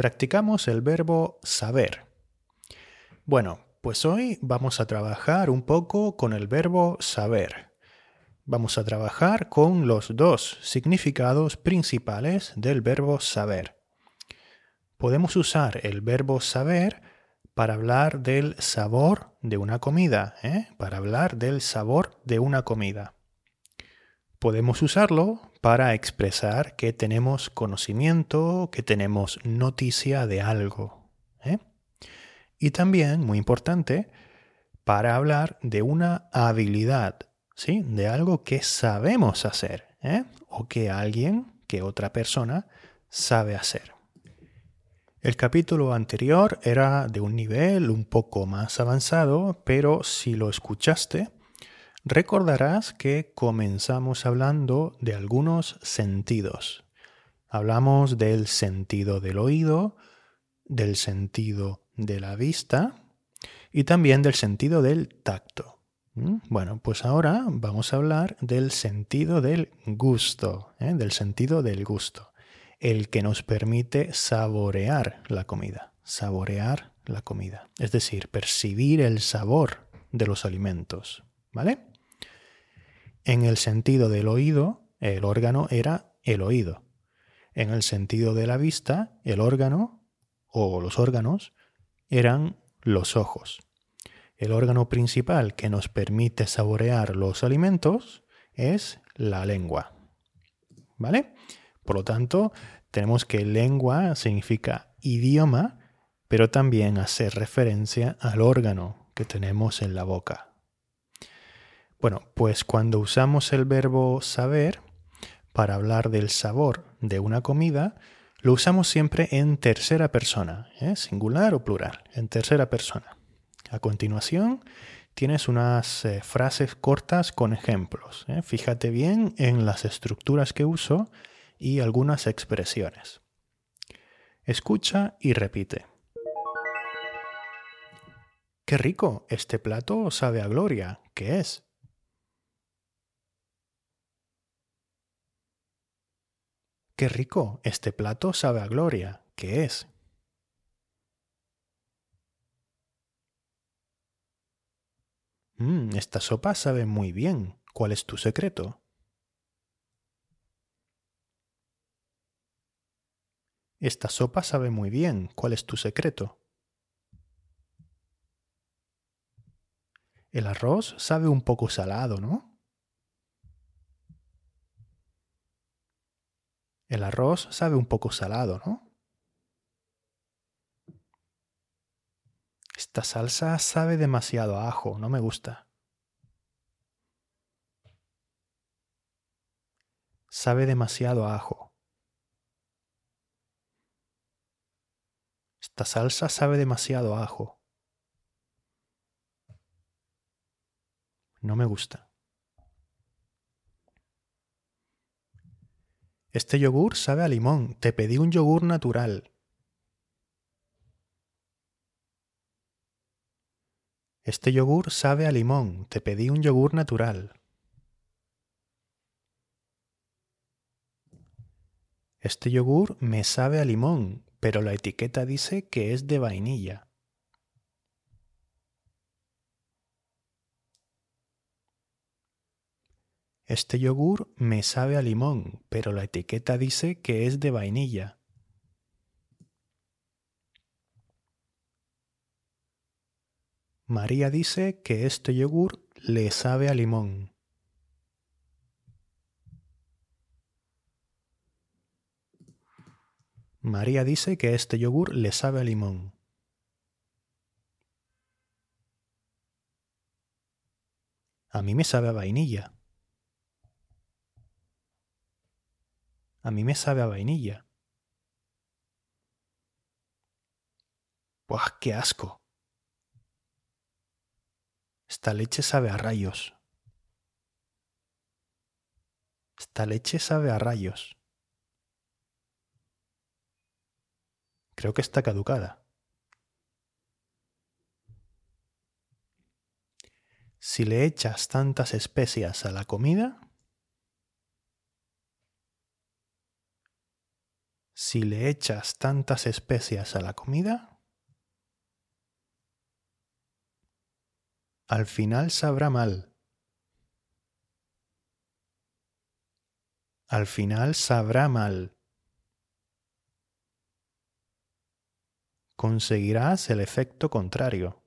practicamos el verbo saber. Bueno, pues hoy vamos a trabajar un poco con el verbo saber. Vamos a trabajar con los dos significados principales del verbo saber. Podemos usar el verbo saber para hablar del sabor de una comida, ¿eh? para hablar del sabor de una comida. Podemos usarlo para expresar que tenemos conocimiento, que tenemos noticia de algo. ¿eh? Y también, muy importante, para hablar de una habilidad, ¿sí? de algo que sabemos hacer ¿eh? o que alguien, que otra persona, sabe hacer. El capítulo anterior era de un nivel un poco más avanzado, pero si lo escuchaste, Recordarás que comenzamos hablando de algunos sentidos. Hablamos del sentido del oído, del sentido de la vista y también del sentido del tacto. ¿Mm? Bueno, pues ahora vamos a hablar del sentido del gusto, ¿eh? del sentido del gusto, el que nos permite saborear la comida, saborear la comida, es decir, percibir el sabor de los alimentos, ¿vale? En el sentido del oído, el órgano era el oído. En el sentido de la vista, el órgano o los órganos eran los ojos. El órgano principal que nos permite saborear los alimentos es la lengua. ¿Vale? Por lo tanto, tenemos que lengua significa idioma, pero también hace referencia al órgano que tenemos en la boca. Bueno, pues cuando usamos el verbo saber para hablar del sabor de una comida, lo usamos siempre en tercera persona, ¿eh? singular o plural, en tercera persona. A continuación, tienes unas eh, frases cortas con ejemplos. ¿eh? Fíjate bien en las estructuras que uso y algunas expresiones. Escucha y repite. Qué rico, este plato sabe a gloria. ¿Qué es? Qué rico, este plato sabe a gloria. ¿Qué es? Mmm, esta sopa sabe muy bien. ¿Cuál es tu secreto? Esta sopa sabe muy bien. ¿Cuál es tu secreto? El arroz sabe un poco salado, ¿no? El arroz sabe un poco salado, ¿no? Esta salsa sabe demasiado a ajo, no me gusta. Sabe demasiado a ajo. Esta salsa sabe demasiado a ajo. No me gusta. Este yogur sabe a limón. Te pedí un yogur natural. Este yogur sabe a limón. Te pedí un yogur natural. Este yogur me sabe a limón, pero la etiqueta dice que es de vainilla. Este yogur me sabe a limón, pero la etiqueta dice que es de vainilla. María dice que este yogur le sabe a limón. María dice que este yogur le sabe a limón. A mí me sabe a vainilla. A mí me sabe a vainilla. ¡Buah, qué asco! Esta leche sabe a rayos. Esta leche sabe a rayos. Creo que está caducada. Si le echas tantas especias a la comida, Si le echas tantas especias a la comida, al final sabrá mal. Al final sabrá mal. Conseguirás el efecto contrario.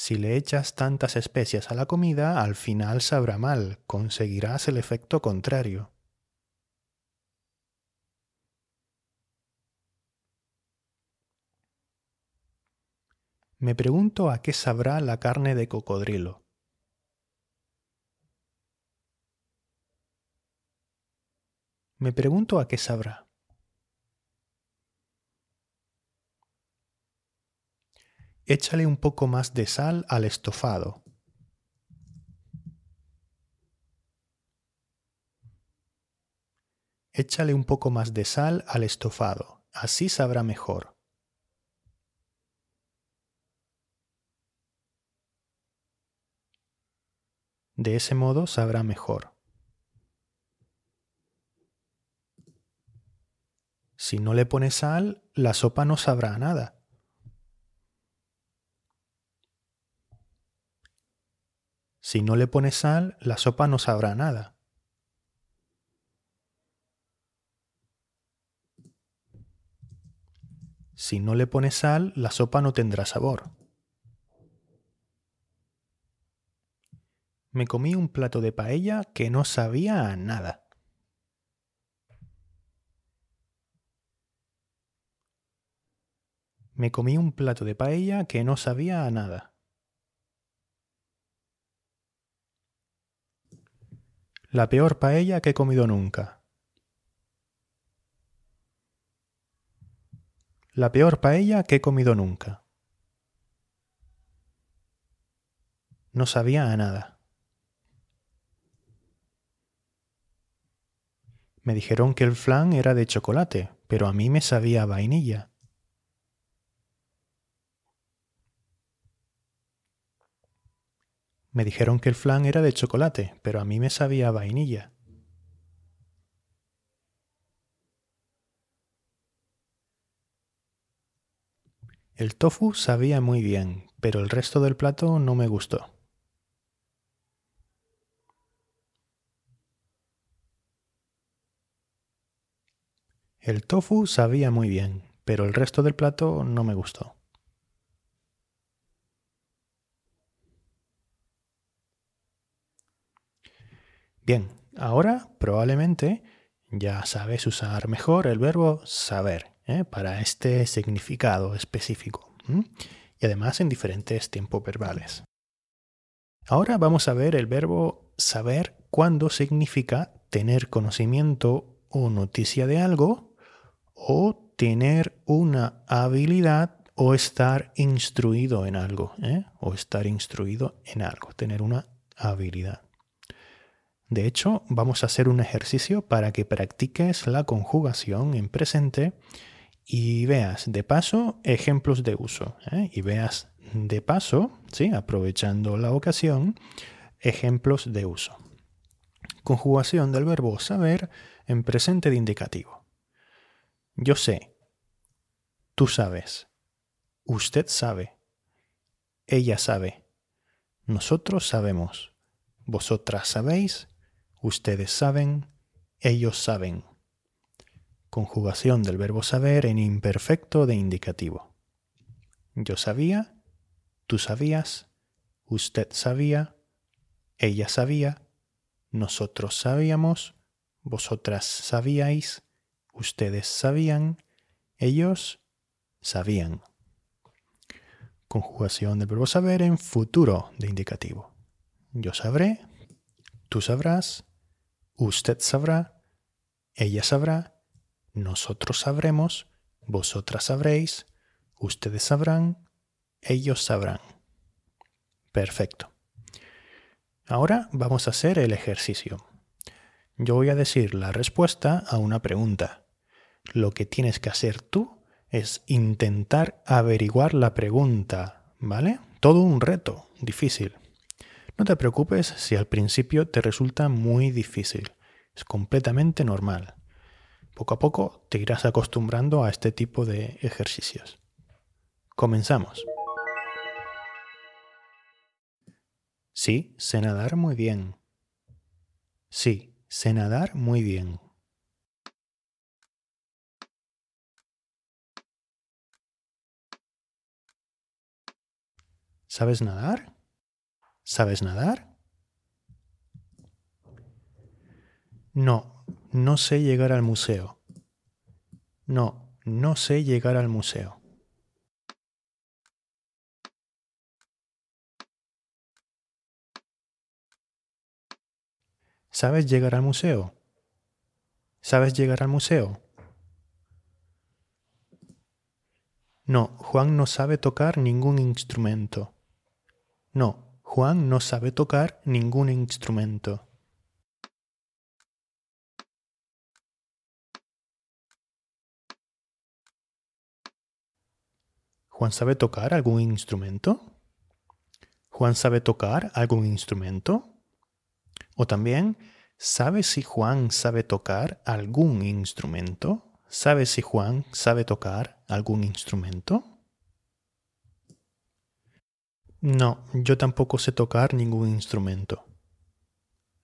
Si le echas tantas especias a la comida, al final sabrá mal, conseguirás el efecto contrario. Me pregunto a qué sabrá la carne de cocodrilo. Me pregunto a qué sabrá. Échale un poco más de sal al estofado. Échale un poco más de sal al estofado, así sabrá mejor. De ese modo sabrá mejor. Si no le pones sal, la sopa no sabrá nada. Si no le pones sal, la sopa no sabrá nada. Si no le pones sal, la sopa no tendrá sabor. Me comí un plato de paella que no sabía a nada. Me comí un plato de paella que no sabía a nada. La peor paella que he comido nunca. La peor paella que he comido nunca. No sabía a nada. Me dijeron que el flan era de chocolate, pero a mí me sabía vainilla. Me dijeron que el flan era de chocolate, pero a mí me sabía vainilla. El tofu sabía muy bien, pero el resto del plato no me gustó. El tofu sabía muy bien, pero el resto del plato no me gustó. Bien, ahora probablemente ya sabes usar mejor el verbo saber ¿eh? para este significado específico y además en diferentes tiempos verbales. Ahora vamos a ver el verbo saber cuando significa tener conocimiento o noticia de algo o tener una habilidad o estar instruido en algo, ¿eh? o estar instruido en algo, tener una habilidad. De hecho, vamos a hacer un ejercicio para que practiques la conjugación en presente y veas de paso ejemplos de uso. ¿eh? Y veas de paso, ¿sí? aprovechando la ocasión, ejemplos de uso. Conjugación del verbo saber en presente de indicativo. Yo sé. Tú sabes. Usted sabe. Ella sabe. Nosotros sabemos. Vosotras sabéis Ustedes saben, ellos saben. Conjugación del verbo saber en imperfecto de indicativo. Yo sabía, tú sabías, usted sabía, ella sabía, nosotros sabíamos, vosotras sabíais, ustedes sabían, ellos sabían. Conjugación del verbo saber en futuro de indicativo. Yo sabré, tú sabrás, Usted sabrá, ella sabrá, nosotros sabremos, vosotras sabréis, ustedes sabrán, ellos sabrán. Perfecto. Ahora vamos a hacer el ejercicio. Yo voy a decir la respuesta a una pregunta. Lo que tienes que hacer tú es intentar averiguar la pregunta, ¿vale? Todo un reto, difícil. No te preocupes si al principio te resulta muy difícil. Es completamente normal. Poco a poco te irás acostumbrando a este tipo de ejercicios. Comenzamos. Sí, sé nadar muy bien. Sí, sé nadar muy bien. ¿Sabes nadar? ¿Sabes nadar? No, no sé llegar al museo. No, no sé llegar al museo. ¿Sabes llegar al museo? ¿Sabes llegar al museo? No, Juan no sabe tocar ningún instrumento. No, Juan no sabe tocar ningún instrumento. ¿Juan sabe tocar algún instrumento? ¿Juan sabe tocar algún instrumento? O también, ¿sabe si Juan sabe tocar algún instrumento? ¿Sabe si Juan sabe tocar algún instrumento? No, yo tampoco sé tocar ningún instrumento.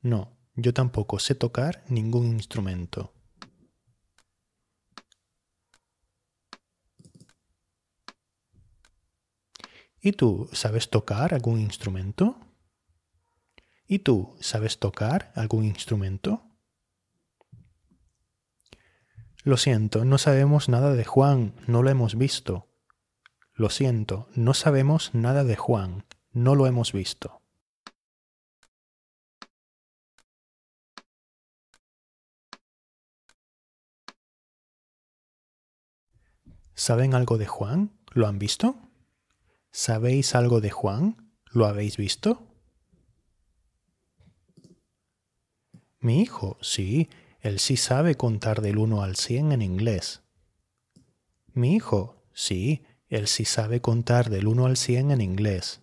No, yo tampoco sé tocar ningún instrumento. ¿Y tú sabes tocar algún instrumento? ¿Y tú sabes tocar algún instrumento? Lo siento, no sabemos nada de Juan, no lo hemos visto. Lo siento, no sabemos nada de Juan, no lo hemos visto. ¿Saben algo de Juan? ¿Lo han visto? ¿Sabéis algo de Juan? ¿Lo habéis visto? Mi hijo, sí, él sí sabe contar del 1 al 100 en inglés. Mi hijo, sí, él sí sabe contar del 1 al 100 en inglés.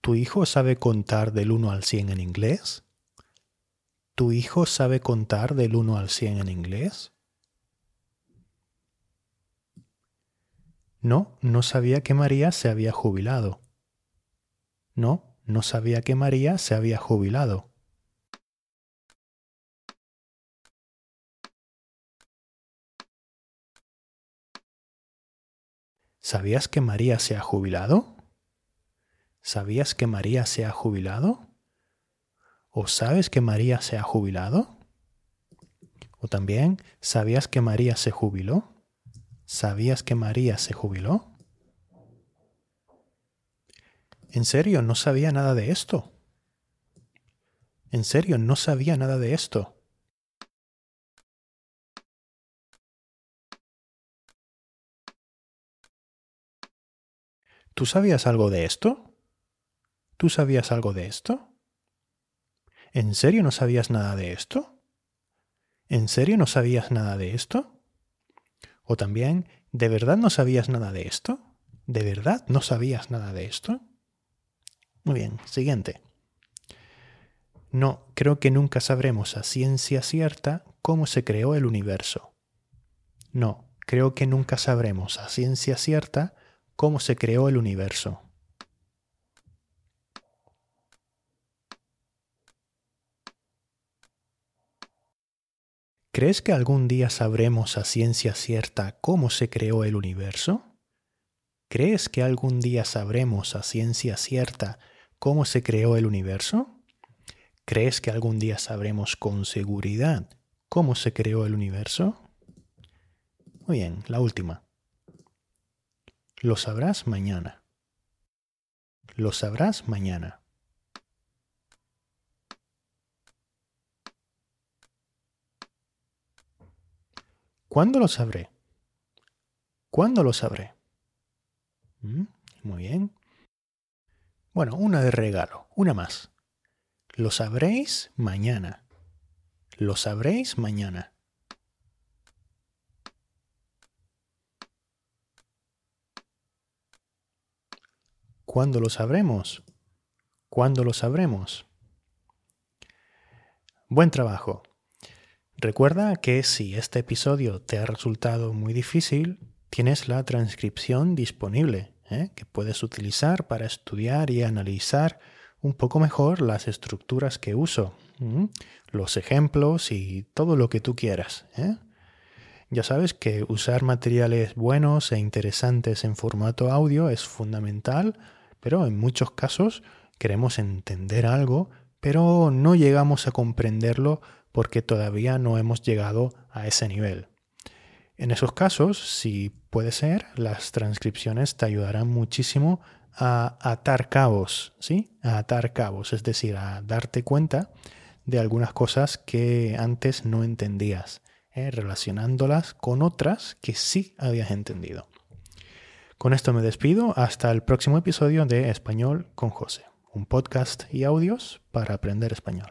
¿Tu hijo sabe contar del 1 al 100 en inglés? ¿Tu hijo sabe contar del 1 al 100 en inglés? No, no sabía que María se había jubilado. No, no sabía que María se había jubilado. ¿Sabías que María se ha jubilado? ¿Sabías que María se ha jubilado? ¿O sabes que María se ha jubilado? ¿O también sabías que María se jubiló? ¿Sabías que María se jubiló? ¿En serio no sabía nada de esto? ¿En serio no sabía nada de esto? ¿Tú sabías algo de esto? ¿Tú sabías algo de esto? ¿En serio no sabías nada de esto? ¿En serio no sabías nada de esto? O también, ¿de verdad no sabías nada de esto? ¿De verdad no sabías nada de esto? Muy bien, siguiente. No, creo que nunca sabremos a ciencia cierta cómo se creó el universo. No, creo que nunca sabremos a ciencia cierta cómo se creó el universo. ¿Crees que algún día sabremos a ciencia cierta cómo se creó el universo? ¿Crees que algún día sabremos a ciencia cierta cómo se creó el universo? ¿Crees que algún día sabremos con seguridad cómo se creó el universo? Muy bien, la última. Lo sabrás mañana. Lo sabrás mañana. ¿Cuándo lo sabré? ¿Cuándo lo sabré? ¿Mm? Muy bien. Bueno, una de regalo, una más. Lo sabréis mañana. Lo sabréis mañana. ¿Cuándo lo sabremos? ¿Cuándo lo sabremos? Buen trabajo. Recuerda que si este episodio te ha resultado muy difícil, tienes la transcripción disponible ¿eh? que puedes utilizar para estudiar y analizar un poco mejor las estructuras que uso, los ejemplos y todo lo que tú quieras. ¿eh? Ya sabes que usar materiales buenos e interesantes en formato audio es fundamental, pero en muchos casos queremos entender algo, pero no llegamos a comprenderlo porque todavía no hemos llegado a ese nivel. En esos casos, si puede ser, las transcripciones te ayudarán muchísimo a atar cabos, ¿sí? A atar cabos, es decir, a darte cuenta de algunas cosas que antes no entendías, ¿eh? relacionándolas con otras que sí habías entendido. Con esto me despido hasta el próximo episodio de Español con José, un podcast y audios para aprender español.